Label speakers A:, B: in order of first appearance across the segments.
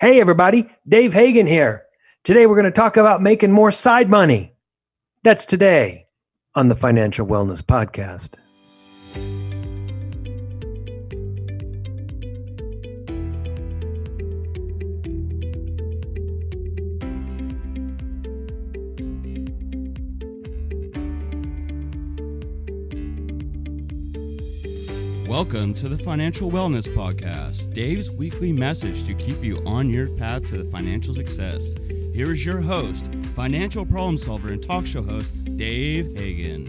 A: Hey, everybody, Dave Hagan here. Today, we're going to talk about making more side money. That's today on the Financial Wellness Podcast.
B: Welcome to the Financial Wellness Podcast, Dave's weekly message to keep you on your path to financial success. Here is your host, financial problem solver and talk show host, Dave Hagan.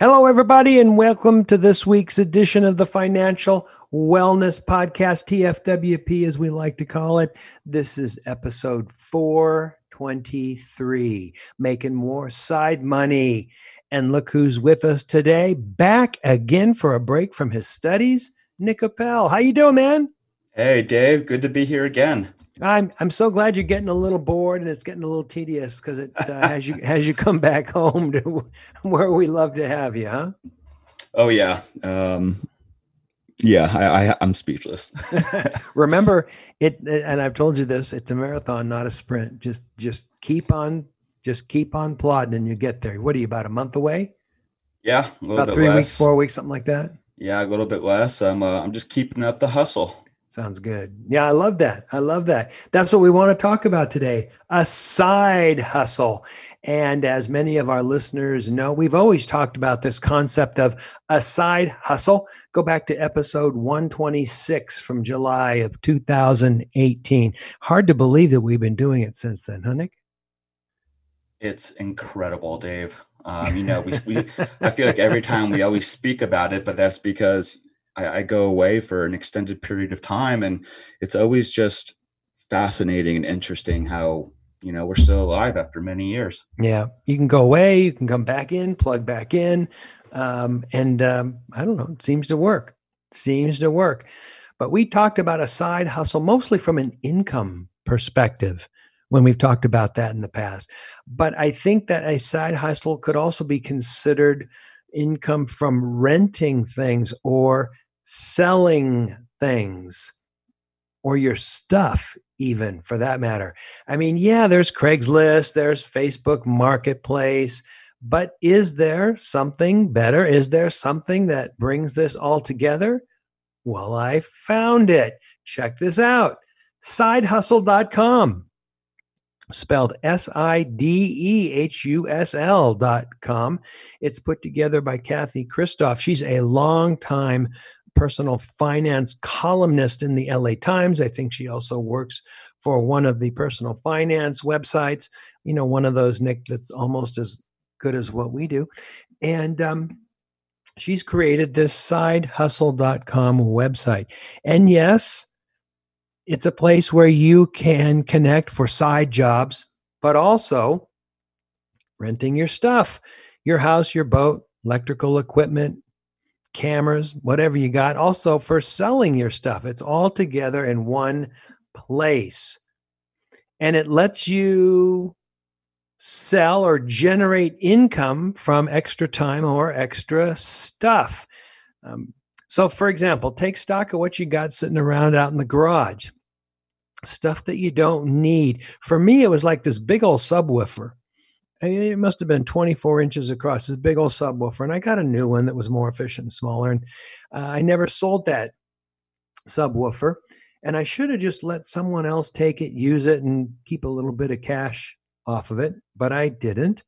A: Hello, everybody, and welcome to this week's edition of the Financial Wellness Podcast, TFWP, as we like to call it. This is episode 423 Making More Side Money. And look who's with us today, back again for a break from his studies, Nick Appel. How you doing, man?
C: Hey, Dave. Good to be here again.
A: I'm I'm so glad you're getting a little bored and it's getting a little tedious because it uh, has you has you come back home to where we love to have you, huh?
C: Oh yeah, um, yeah. I, I I'm speechless.
A: Remember it, and I've told you this. It's a marathon, not a sprint. Just just keep on just keep on plodding and you get there. What are you about a month away?
C: Yeah,
A: about three
C: less.
A: weeks, four weeks, something like that.
C: Yeah, a little bit less. I'm uh, I'm just keeping up the hustle.
A: Sounds good. Yeah, I love that. I love that. That's what we want to talk about today a side hustle. And as many of our listeners know, we've always talked about this concept of a side hustle. Go back to episode 126 from July of 2018. Hard to believe that we've been doing it since then, huh, Nick?
C: It's incredible, Dave. Um, you know, we, we I feel like every time we always speak about it, but that's because I, I go away for an extended period of time, and it's always just fascinating and interesting how you know we're still alive after many years.
A: Yeah, you can go away, you can come back in, plug back in, um, and um, I don't know, it seems to work. Seems to work. But we talked about a side hustle mostly from an income perspective when we've talked about that in the past. But I think that a side hustle could also be considered income from renting things or selling things or your stuff, even for that matter. I mean, yeah, there's Craigslist, there's Facebook Marketplace, but is there something better? Is there something that brings this all together? Well, I found it. Check this out sidehusl.com spelled S I D E H U S L dot com. It's put together by Kathy Kristoff. She's a long time personal finance columnist in the LA Times. I think she also works for one of the personal finance websites, you know, one of those, Nick, that's almost as good as what we do. And um, she's created this sidehusl.com website. And yes, it's a place where you can connect for side jobs, but also renting your stuff, your house, your boat, electrical equipment, cameras, whatever you got. Also for selling your stuff. It's all together in one place. And it lets you sell or generate income from extra time or extra stuff. Um, so, for example, take stock of what you got sitting around out in the garage stuff that you don't need. For me, it was like this big old subwoofer. I mean, it must have been 24 inches across, this big old subwoofer. And I got a new one that was more efficient and smaller. And uh, I never sold that subwoofer. And I should have just let someone else take it, use it, and keep a little bit of cash off of it. But I didn't.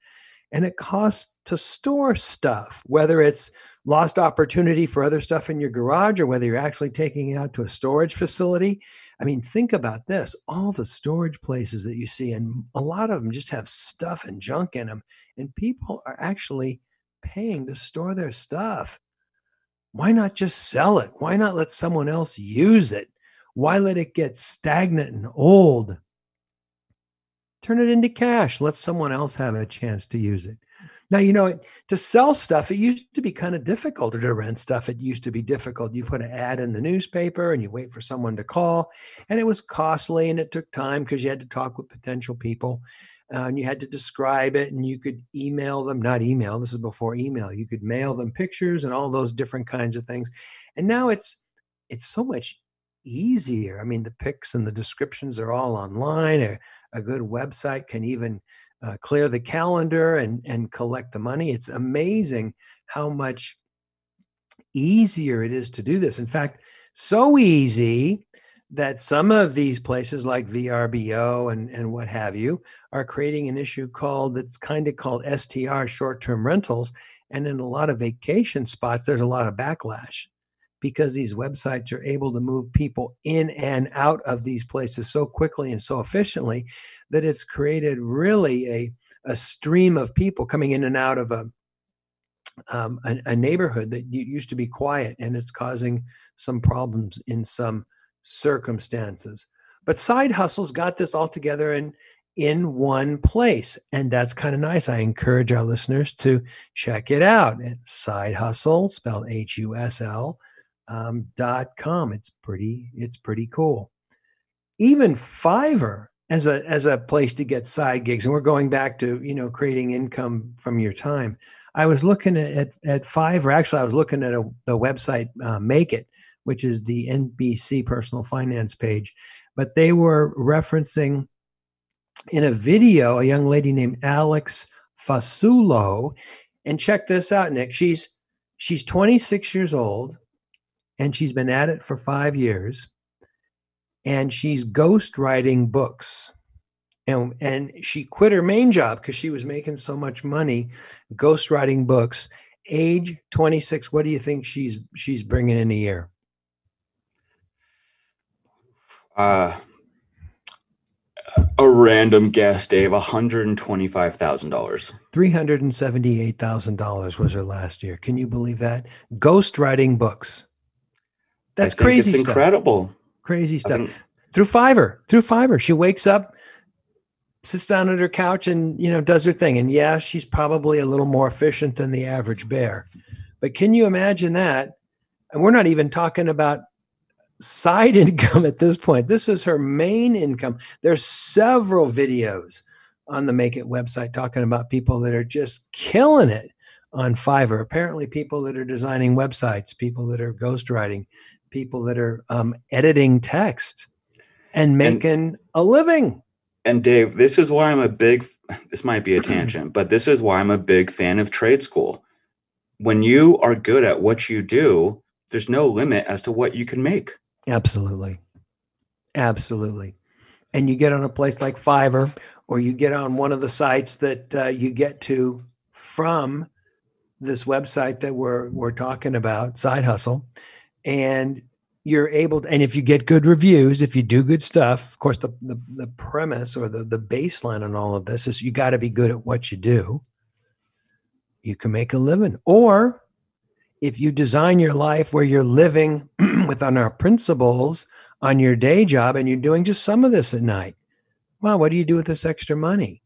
A: And it costs to store stuff, whether it's lost opportunity for other stuff in your garage or whether you're actually taking it out to a storage facility I mean, think about this all the storage places that you see, and a lot of them just have stuff and junk in them, and people are actually paying to store their stuff. Why not just sell it? Why not let someone else use it? Why let it get stagnant and old? Turn it into cash. Let someone else have a chance to use it. Now, you know, to sell stuff, it used to be kind of difficult or to rent stuff. It used to be difficult. You put an ad in the newspaper and you wait for someone to call, and it was costly and it took time because you had to talk with potential people uh, and you had to describe it and you could email them, not email, this is before email. You could mail them pictures and all those different kinds of things. And now it's it's so much easier. I mean, the pics and the descriptions are all online. A, a good website can even uh, clear the calendar and, and collect the money. It's amazing how much easier it is to do this. In fact, so easy that some of these places like VRBO and, and what have you are creating an issue called that's kind of called STR short term rentals. And in a lot of vacation spots, there's a lot of backlash because these websites are able to move people in and out of these places so quickly and so efficiently that it's created really a, a stream of people coming in and out of a, um, a, a neighborhood that used to be quiet and it's causing some problems in some circumstances. But side hustles got this all together in in one place, and that's kind of nice. I encourage our listeners to check it out at Side Hustle, spelled H U S L um, dot com. It's pretty it's pretty cool. Even Fiverr as a as a place to get side gigs, and we're going back to you know creating income from your time. I was looking at at, at Fiverr. Actually, I was looking at a, the website uh, Make It, which is the NBC personal finance page. But they were referencing in a video a young lady named Alex Fasulo. And check this out, Nick. She's she's 26 years old and she's been at it for five years. And she's ghostwriting books. And, and she quit her main job because she was making so much money ghostwriting books. Age 26, what do you think she's she's bringing in a year?
C: Uh, a random guess, Dave. One hundred and twenty-five thousand dollars.
A: Three hundred and seventy-eight thousand dollars was her last year. Can you believe that? Ghostwriting books. That's crazy.
C: It's stuff. incredible.
A: Crazy stuff. Think... Through Fiverr. Through Fiverr. She wakes up, sits down at her couch, and you know does her thing. And yeah, she's probably a little more efficient than the average bear. But can you imagine that? And we're not even talking about side income at this point. This is her main income. There's several videos on the Make It website talking about people that are just killing it on Fiverr. Apparently, people that are designing websites, people that are ghostwriting, people that are um, editing text and making and, a living.
C: And Dave, this is why I'm a big. This might be a tangent, but this is why I'm a big fan of trade school. When you are good at what you do, there's no limit as to what you can make.
A: Absolutely. Absolutely. And you get on a place like Fiverr, or you get on one of the sites that uh, you get to from this website that we're we're talking about, Side Hustle, and you're able to, and if you get good reviews, if you do good stuff, of course, the the, the premise or the the baseline on all of this is you got to be good at what you do. You can make a living, or if you design your life where you're living within our principles on your day job and you're doing just some of this at night, wow, what do you do with this extra money?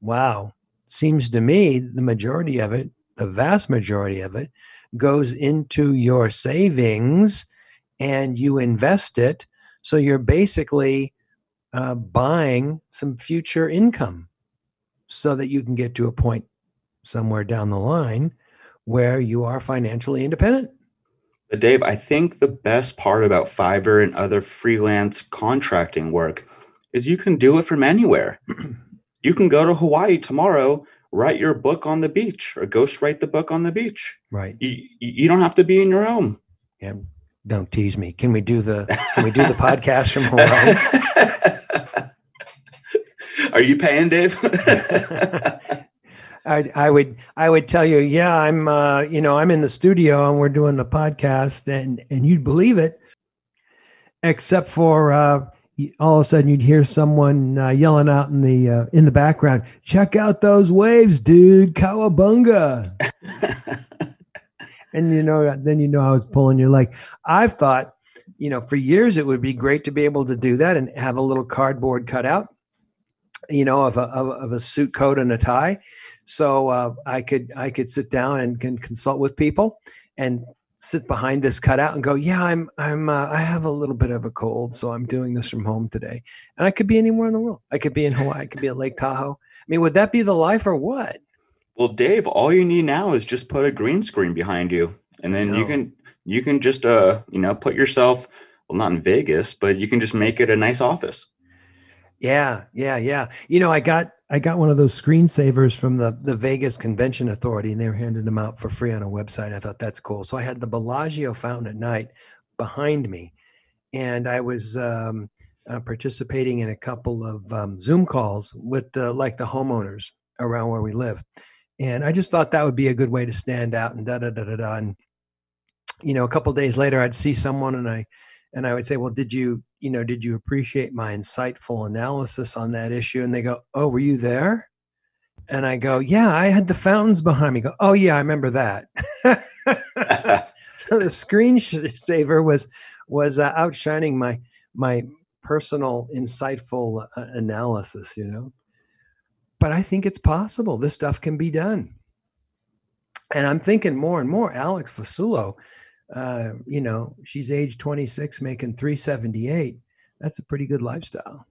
A: Wow. Seems to me the majority of it, the vast majority of it, goes into your savings and you invest it. So you're basically uh, buying some future income so that you can get to a point somewhere down the line where you are financially independent.
C: But Dave, I think the best part about Fiverr and other freelance contracting work is you can do it from anywhere. you can go to Hawaii tomorrow, write your book on the beach, or ghost write the book on the beach.
A: Right.
C: You, you don't have to be in your home.
A: Yeah. Don't tease me. Can we do the can we do the podcast from Hawaii?
C: Are you paying, Dave?
A: I, I would I would tell you, yeah, I'm uh, you know I'm in the studio and we're doing the podcast, and and you'd believe it, except for uh, all of a sudden you'd hear someone uh, yelling out in the uh, in the background, "Check out those waves, dude! Cowabunga!" and you know, then you know I was pulling your leg. I've thought, you know, for years it would be great to be able to do that and have a little cardboard cutout, you know, of a of, of a suit coat and a tie so uh, I could I could sit down and can consult with people and sit behind this cutout and go, yeah, I'm I'm uh, I have a little bit of a cold, so I'm doing this from home today. And I could be anywhere in the world. I could be in Hawaii. I could be at Lake Tahoe. I mean, would that be the life or what?
C: Well, Dave, all you need now is just put a green screen behind you, and then you can you can just uh you know put yourself well, not in Vegas, but you can just make it a nice office.
A: Yeah, yeah, yeah. You know, I got I got one of those screensavers from the the Vegas Convention Authority, and they were handing them out for free on a website. I thought that's cool. So I had the Bellagio fountain at night behind me, and I was um, uh, participating in a couple of um, Zoom calls with the, like the homeowners around where we live, and I just thought that would be a good way to stand out and da da da da da. And you know, a couple days later, I'd see someone, and I and I would say, "Well, did you you know, did you appreciate my insightful analysis on that issue? And they go, Oh, were you there? And I go, Yeah, I had the fountains behind me. Go, Oh, yeah, I remember that. so the screensaver was was uh, outshining my my personal insightful uh, analysis, you know. But I think it's possible. This stuff can be done. And I'm thinking more and more, Alex Fasulo, uh, you know, she's age 26, making 378. That's a pretty good lifestyle.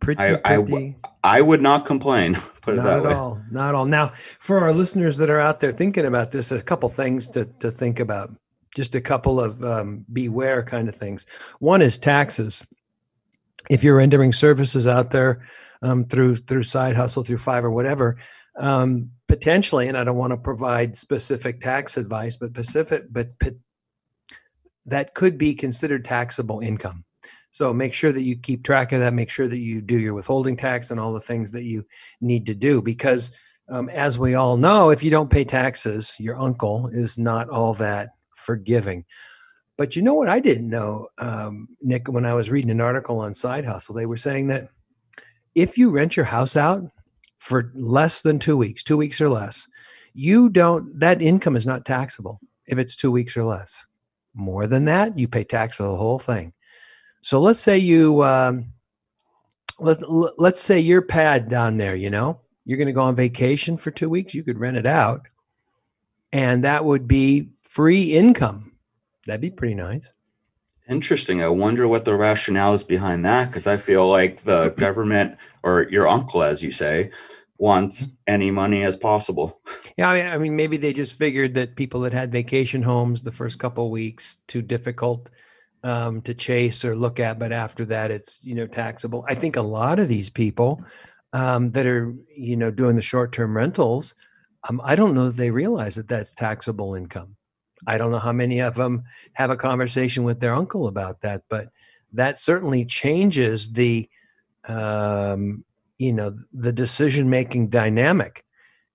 C: Pretty, I, pretty, I, I would not complain. Put
A: not at way. all. Not all. Now, for our listeners that are out there thinking about this, a couple things to, to think about. Just a couple of um, beware kind of things. One is taxes. If you're rendering services out there um, through through side hustle, through Fiverr, whatever, um, potentially, and I don't want to provide specific tax advice, but Pacific, but that could be considered taxable income. So make sure that you keep track of that. Make sure that you do your withholding tax and all the things that you need to do. Because um, as we all know, if you don't pay taxes, your uncle is not all that forgiving. But you know what I didn't know, um, Nick, when I was reading an article on Side Hustle, they were saying that if you rent your house out for less than two weeks, two weeks or less, you don't, that income is not taxable if it's two weeks or less. More than that, you pay tax for the whole thing. So let's say you, um, let, let's say your pad down there, you know, you're going to go on vacation for two weeks, you could rent it out and that would be free income. That'd be pretty nice.
C: Interesting. I wonder what the rationale is behind that because I feel like the government or your uncle, as you say, wants mm-hmm. any money as possible.
A: Yeah, I mean, I mean, maybe they just figured that people that had vacation homes the first couple weeks too difficult um, to chase or look at, but after that, it's you know taxable. I think a lot of these people um, that are you know doing the short term rentals, um, I don't know that they realize that that's taxable income. I don't know how many of them have a conversation with their uncle about that, but that certainly changes the um, you know the decision making dynamic.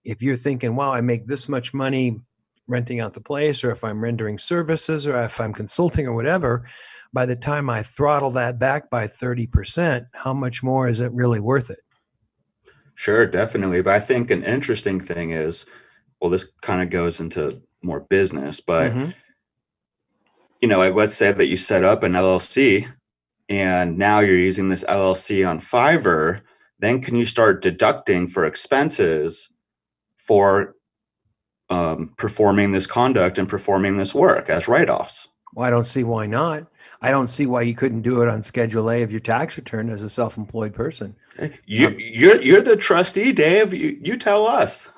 A: If you're thinking, "Wow, I make this much money renting out the place," or if I'm rendering services, or if I'm consulting, or whatever, by the time I throttle that back by thirty percent, how much more is it really worth it?
C: Sure, definitely. But I think an interesting thing is, well, this kind of goes into more business, but mm-hmm. you know, like let's say that you set up an LLC and now you're using this LLC on Fiverr, then can you start deducting for expenses for um, performing this conduct and performing this work as write-offs?
A: Well, I don't see why not. I don't see why you couldn't do it on Schedule A of your tax return as a self-employed person.
C: You, um, you're you're the trustee, Dave. You you tell us.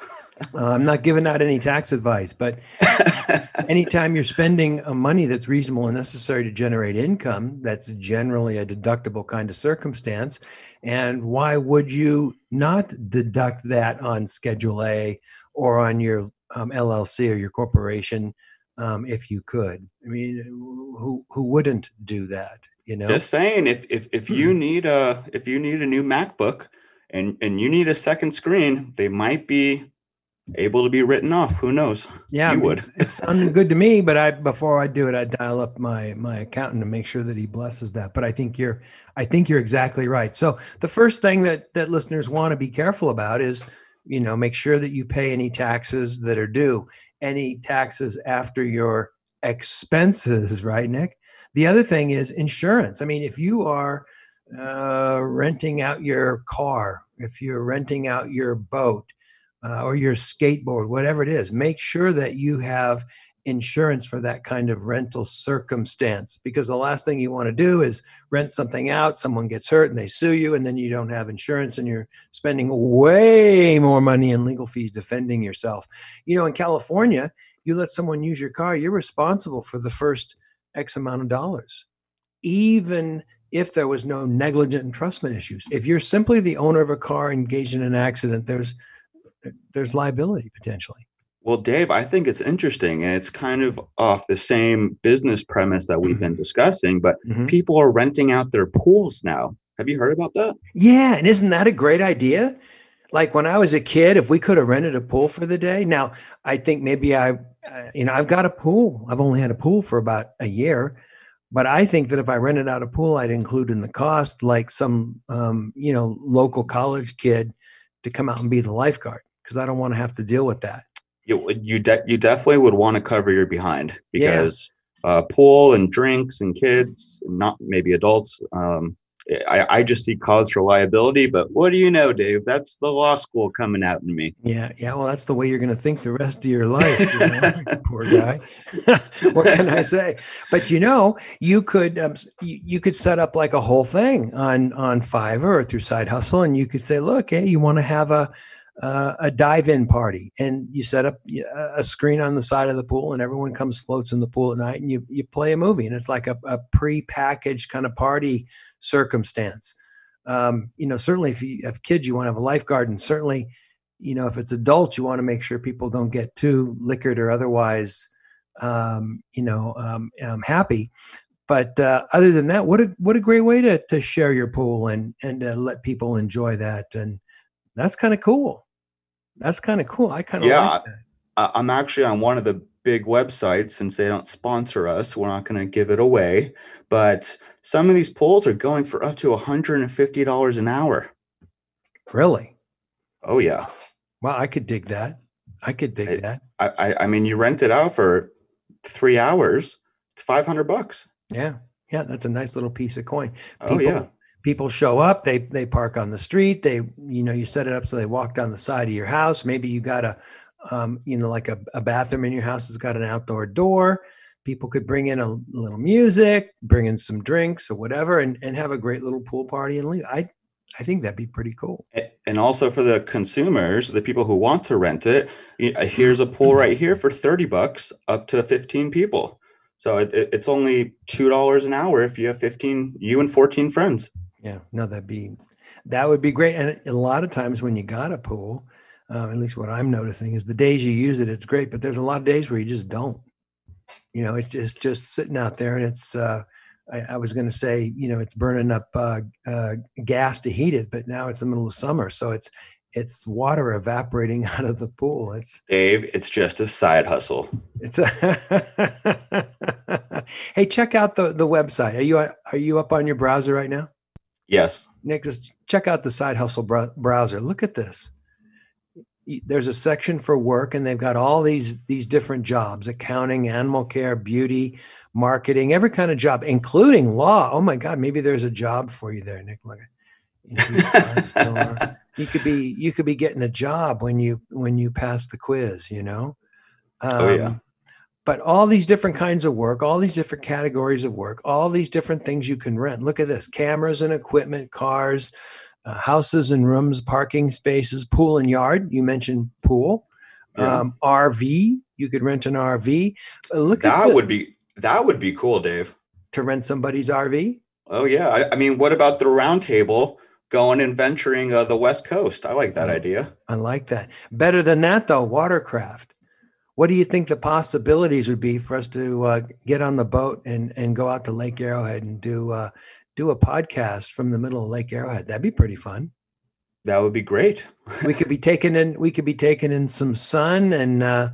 A: Uh, I'm not giving out any tax advice, but anytime you're spending a money that's reasonable and necessary to generate income, that's generally a deductible kind of circumstance. And why would you not deduct that on Schedule A or on your um, LLC or your corporation um, if you could? I mean, who who wouldn't do that? You know,
C: just saying. If if if you hmm. need a if you need a new MacBook and and you need a second screen, they might be able to be written off. Who knows?
A: Yeah, you would. It's, it's sounding good to me, but I before I do it, I dial up my my accountant to make sure that he blesses that. But I think you're I think you're exactly right. So the first thing that that listeners want to be careful about is, you know, make sure that you pay any taxes that are due, any taxes after your expenses, right, Nick? The other thing is insurance. I mean, if you are uh, renting out your car, if you're renting out your boat, uh, or your skateboard, whatever it is, make sure that you have insurance for that kind of rental circumstance because the last thing you want to do is rent something out someone gets hurt and they sue you and then you don't have insurance and you're spending way more money in legal fees defending yourself you know in california you let someone use your car you're responsible for the first X amount of dollars, even if there was no negligent entrustment issues. If you're simply the owner of a car engaged in an accident, there's there's liability potentially.
C: Well, Dave, I think it's interesting and it's kind of off the same business premise that we've been discussing, but
A: Mm-hmm.
C: people are renting out their pools now. Have you heard about that?
A: Yeah, and isn't that a great idea? Like when I was a kid, if we could have rented a pool for the day. Now, I think maybe I, uh, you know, I've got a pool. I've only had a pool for about a year, but I think that if I rented out a pool, I'd include in the cost like some, um, you know, local college kid to come out and be the lifeguard because I don't want to have to deal with that.
C: You you de- you definitely would want to cover your behind
A: Yeah.
C: because uh, pool and drinks and kids, not maybe adults. Um, I, I just see cause for liability, but what do you know, Dave? That's the law school coming at me.
A: Yeah, yeah. Well, that's the way you're going to think the rest of your life. you know? Poor guy. what can I say? But you know, you could um, you, you could set up like a whole thing on on Fiverr or through Side Hustle, and you could say, look, hey, you want to have a uh, a dive-in party, and you set up a screen on the side of the pool, and everyone comes floats in the pool at night, and you you play a movie, and it's like a, a pre-packaged kind of party circumstance. Um, you know, certainly if you have kids, you want to have a lifeguard, and certainly you know, if it's adults, you want to make sure people don't get too liquored or otherwise, um, you know, um, um, happy. But uh, other than that, what a what a great way to to share your pool and and uh, let people enjoy that, and that's kind of cool. That's kind of cool. I kind of
C: Yeah,
A: like.
C: I- I'm actually on one of the big websites since they don't sponsor us. We're not going to give it away, but some of these polls are going for up to $150 an hour.
A: Really?
C: Oh yeah.
A: Well, I could dig that. I could dig
C: It-
A: that.
C: I, I I mean you rent it out for three hours, it's 500 bucks.
A: Yeah, yeah. That's a nice little piece of coin.
C: Oh yeah.
A: People show up they they park on the street they you know you set it up so they walk down the side of your house maybe you got a um, you know like a, a bathroom in your house that's got an outdoor door people could bring in a little music bring in some drinks or whatever and, and have a great little pool party and leave i i think that'd be pretty cool
C: And also for the consumers, the people who want to rent it, uh, here's a pool right here for 30 bucks up to 15 people. So it, it- it's only $2 an hour if you have 15, you and 14 friends.
A: Yeah no that'd be that would be great and a lot of times when you got a pool uh, at least what i'm noticing is the days you use it it's great but there's a lot of days where you just don't. You know it's just just sitting out there and it's uh i, I was going to say you know it's burning up uh, uh gas to heat it but now it's the middle of summer so it's it's water evaporating out of the pool it's
C: Dave, it's just a side hustle.
A: it's a hey check out the the website. Are you are you up on your browser right now
C: Yes.
A: Nick, just check out the Side Hustle browser. Look at this. There's a section for work, and they've got all these these different jobs: accounting, animal care, beauty, marketing, every kind of job, including law. Oh my God, maybe there's a job for you there, Nick. Look, you could be you could be getting a job when you when you pass the quiz. You know.
C: Oh, yeah.
A: Um, But all these different kinds of work, all these different categories of work, all these different things you can rent. Look at this cameras and equipment, cars, uh, houses and rooms, parking spaces, pool and yard. You mentioned pool,
C: Yeah.
A: um, RV. You could rent an RV. Uh, look at
C: that would be that would be cool, Dave.
A: to rent somebody's RV.
C: Oh yeah. I, I mean, what about the round table going and venturing uh, the West Coast? I like that
A: Mm.
C: idea.
A: I like that. Better than that, though, watercraft. What do you think the possibilities would be for us to uh, get on the boat and and go out to Lake Arrowhead and do uh, do a podcast from the middle of Lake Arrowhead? That'd be pretty fun.
C: That would be great.
A: We could be taking in we could be taking in some sun and uh,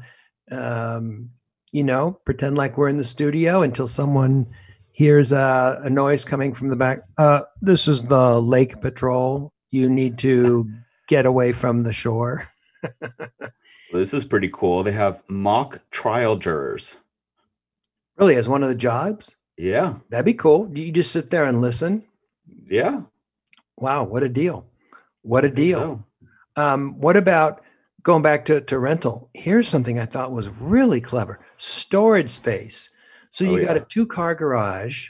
A: um, you know pretend like we're in the studio until someone hears uh, a noise coming from the back. Uh, this is the Lake Patrol. You need to get away from the shore.
C: This is pretty cool. They have mock trial jurors.
A: Really, as one of the jobs?
C: Yeah.
A: That'd be cool. You just sit there and listen.
C: Yeah.
A: Wow, what a deal! What a deal.
C: so.
A: Um, what about going back to, to rental? Here's something I thought was really clever: storage space. So
C: Oh,
A: you got a two car garage,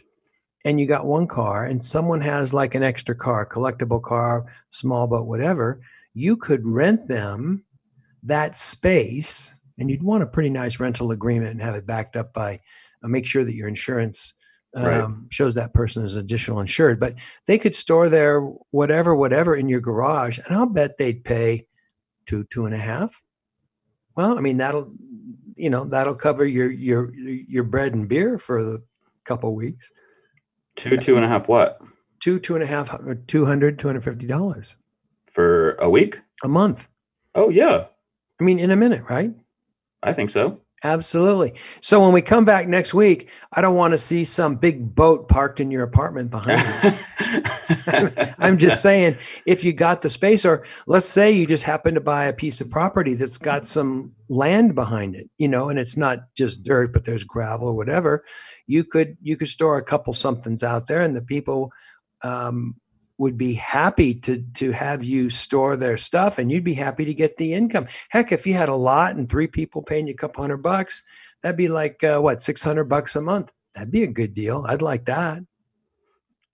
A: and you got one car, and someone has like an extra car, collectible car, small boat, whatever. You could rent them that space, and you'd want a pretty nice rental agreement and have it backed up by uh, make sure that your insurance um,
C: Right.
A: shows that person is additional insured. But they could store their whatever, whatever in your garage, and I'll bet they'd pay two, two and a half. Well, I mean that'll, you know, that'll cover your your your bread and beer for the couple weeks.
C: Two, two and a half what?
A: Two, two and a half, or 200 $250
C: For a week?
A: a month.
C: Oh, yeah.
A: I mean, in a minute, right?
C: I think so.
A: Absolutely. So when we come back next week, I don't want to see some big boat parked in your apartment behind you. I'm just saying, if you got the space, or let's say you just happen to buy a piece of property that's got some land behind it, you know, and it's not just dirt, but there's gravel or whatever, you could you could store a couple somethings out there, and the people um, would be happy to to have you store their stuff, and you'd be happy to get the income. Heck, if you had a lot and three people paying you a couple hundred bucks, that'd be like uh, what six hundred bucks a month. That'd be a good deal. I'd like that.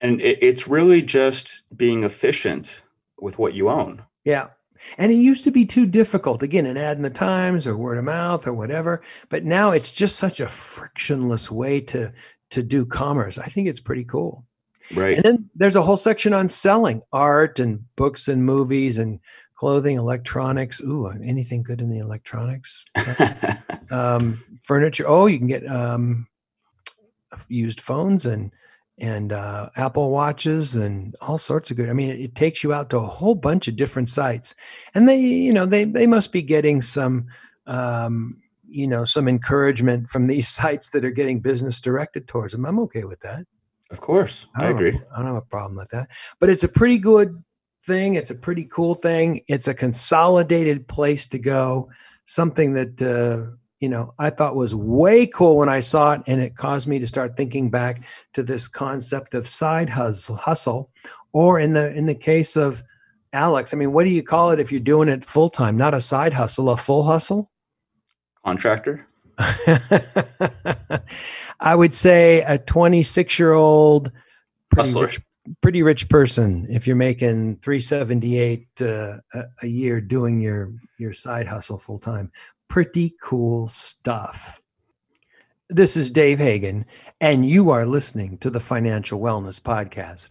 C: and it, it's really just being efficient with what you own.
A: Yeah. And it used to be too difficult, again, an ad in the Times or word of mouth or whatever. But now it's just such a frictionless way to to do commerce. I think it's pretty cool.
C: Right.
A: And then there's a whole section on selling art and books and movies and clothing, electronics. Ooh, anything good in the electronics? um, furniture. Oh, you can get um, used phones and and uh, Apple watches and all sorts of good. I mean, it, it takes you out to a whole bunch of different sites, and they, you know, they they must be getting some, um, you know, some encouragement from these sites that are getting business directed towards them. I'm okay with that.
C: Of course. I
A: have
C: agree.
A: I don't have a problem with that. But it's a pretty good thing. It's a pretty cool thing. It's a consolidated place to go. Something that uh, you know I thought was way cool when I saw it, and it caused me to start thinking back to this concept of side hustle, hustle, or in the in the case of Alex. I mean, what do you call it if you're doing it full time? Not a side hustle, a full hustle.
C: Contractor.
A: I would say a 26 year old pretty rich, pretty rich person. If you're making 378 uh, a, a year doing your your side hustle full time, pretty cool stuff. This is Dave Hagan, and you are listening to the Financial Wellness Podcast.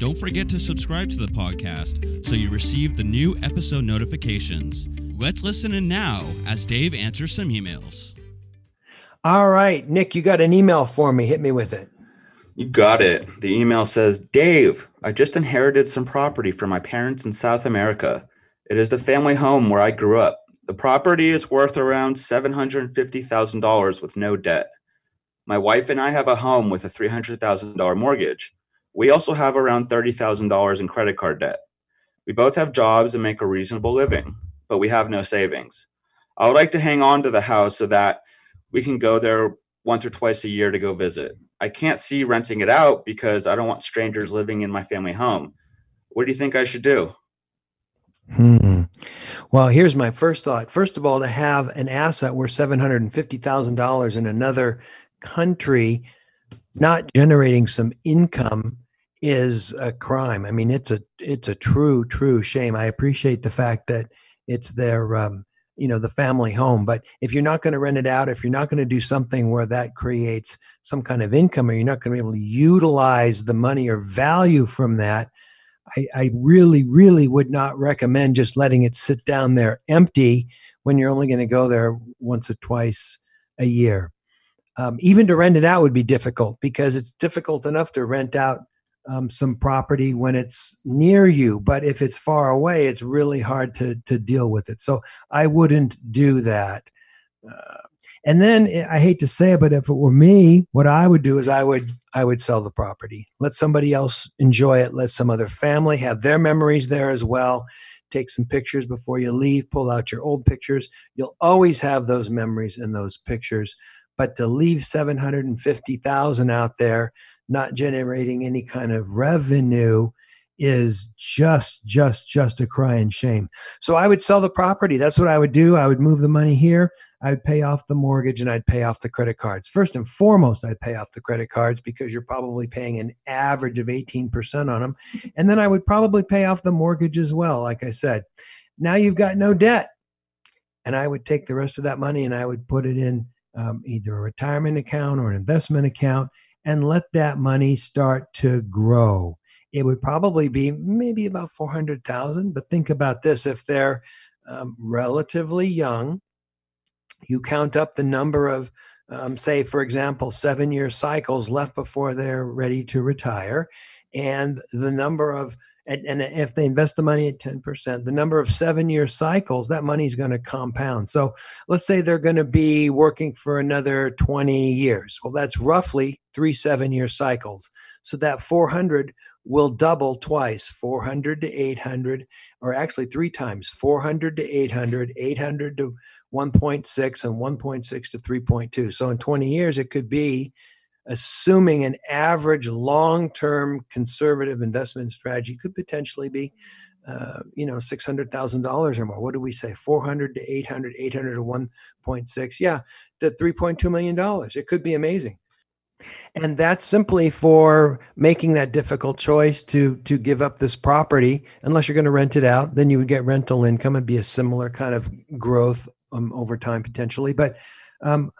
B: Don't forget to subscribe to the podcast so you receive the new episode notifications. Let's listen in now as Dave answers some emails.
A: All right, Nick, you got an email for me. Hit me with it.
C: You got it. The email says, Dave, I just inherited some property from my parents in South America. It is the family home where I grew up. The property is worth around $750,000 with no debt. My wife and I have a home with a $300,000 mortgage. We also have around $30,000 in credit card debt. We both have jobs and make a reasonable living, but we have no savings. I would like to hang on to the house so that we can go there once or twice a year to go visit. I can't see renting it out because I don't want strangers living in my family home. What do you think I should do?
A: Hmm. Well, here's my first thought. First of all, to have an asset worth seven hundred and fifty thousand dollars in another country, not generating some income, is a crime. I mean, it's a it's a true true shame. I appreciate the fact that it's their um, you know the family home, but if you're not going to rent it out, if you're not going to do something where that creates some kind of income, or you're not going to be able to utilize the money or value from that, I, I really, really would not recommend just letting it sit down there empty when you're only going to go there once or twice a year. Um, even to rent it out would be difficult because it's difficult enough to rent out um, some property when it's near you, but if it's far away, it's really hard to to deal with it. So I wouldn't do that. Uh, and then eh, I hate to say it, but if it were me, what I would do is I would I would sell the property. Let somebody else enjoy it. Let some other family have their memories there as well. Take some pictures before you leave. Pull out your old pictures. You'll always have those memories and those pictures. But to leave 750,000 out there not generating any kind of revenue is just just just a cry crying shame. So I would sell the property. That's what I would do. I would move the money here. I would pay off the mortgage and I'd pay off the credit cards. First and foremost, I'd pay off the credit cards because you're probably paying an average of 18% on them. And then I would probably pay off the mortgage as well, like I said. Now you've got no debt. And I would take the rest of that money and I would put it in um, either a retirement account or an investment account and let that money start to grow. It would probably be maybe about 400,000, but think about this if they're um, relatively young, you count up the number of um, say for example 7 year cycles left before they're ready to retire and the number of and, and if they invest the money at 10%, the number of seven year cycles, that money is going to compound. So let's say they're going to be working for another 20 years. Well, that's roughly three seven year cycles. So that 400 will double twice 400 to 800, or actually three times 400 to 800, 800 to 1.6, and 1.6 to 3.2. So in 20 years, it could be assuming an average long-term conservative investment strategy could potentially be uh, you know $600000 or more. What do we say? 400 to 800 800 to 1.6 yeah to 3.2 million dollars. It could be amazing. And that's simply for making that difficult choice to to give up this property. Unless you're going to rent it out then you would get rental income and be a similar kind of growth um, over time potentially. But um,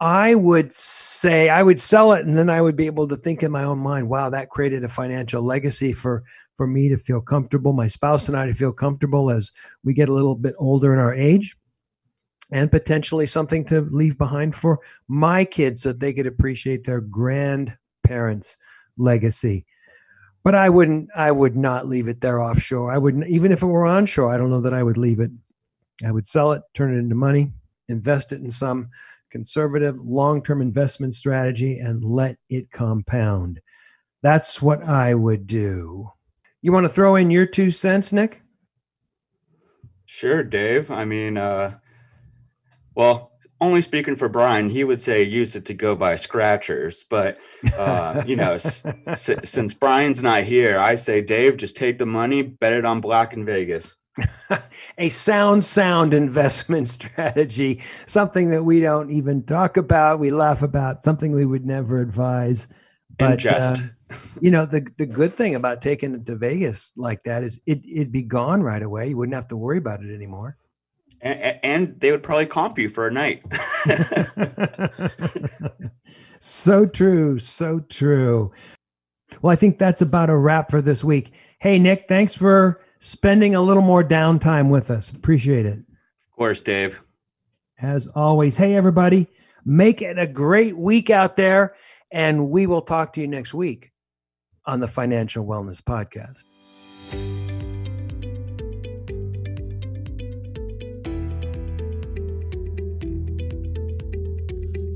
A: I would say I would sell it and then I would be able to think in my own mind, wow, that created a financial legacy for for me to feel comfortable, my spouse and I to feel comfortable as we get a little bit older in our age and potentially something to leave behind for my kids so that they could appreciate their grandparents' legacy. But I wouldn't I would not leave it there offshore. I wouldn't even if it were onshore, I don't know that I would leave it. I would sell it, turn it into money, invest it in some conservative long term investment strategy and let it compound. That's what I would do. You want to throw in your two cents, Nick?
C: Sure, Dave. I mean, uh, well, only speaking for Brian, he would say use it to go by scratchers. But, uh, you know, s- s- since Brian's not here, I say, Dave, just take the money, bet it on Black in Vegas.
A: a sound, sound investment strategy, something that we don't even talk about, we laugh about, something we would never advise.
C: But, and just.
A: Uh, you know, the, the good thing about taking it to Vegas like that is it, it'd be gone right away. You wouldn't have to worry about it anymore.
C: And, and they would probably comp you for a night.
A: so true. So true. Well, I think that's about a wrap for this week. Hey, Nick, thanks for spending a little more downtime with us. Appreciate it.
C: Of course, Dave.
A: As always, hey, everybody, make it a great week out there. And we will talk to you next week on the Financial Wellness Podcast.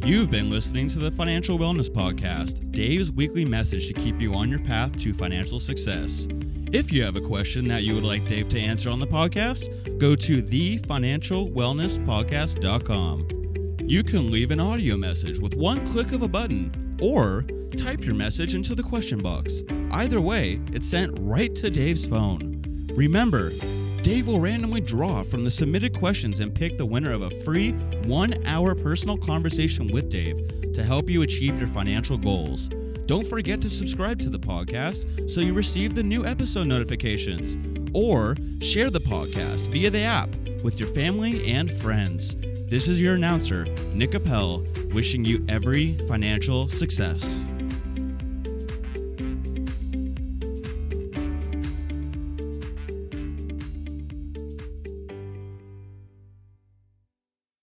B: You've been listening to the Financial Wellness Podcast, Dave's weekly message to keep you on your path to financial success. If you have a question that you would like Dave to answer on the podcast, go to thefinancialwellnesspodcast.com. You can leave an audio message with one click of a button or type your message into the question box. Either way, it's sent right to Dave's phone. Remember, Dave will randomly draw from the submitted questions and pick the winner of a free one hour personal conversation with Dave to help you achieve your financial goals. Don't forget to subscribe to the podcast so you receive the new episode notifications, or share the podcast via the app with your family and friends. This is your announcer, Nick Appel, wishing you every financial success.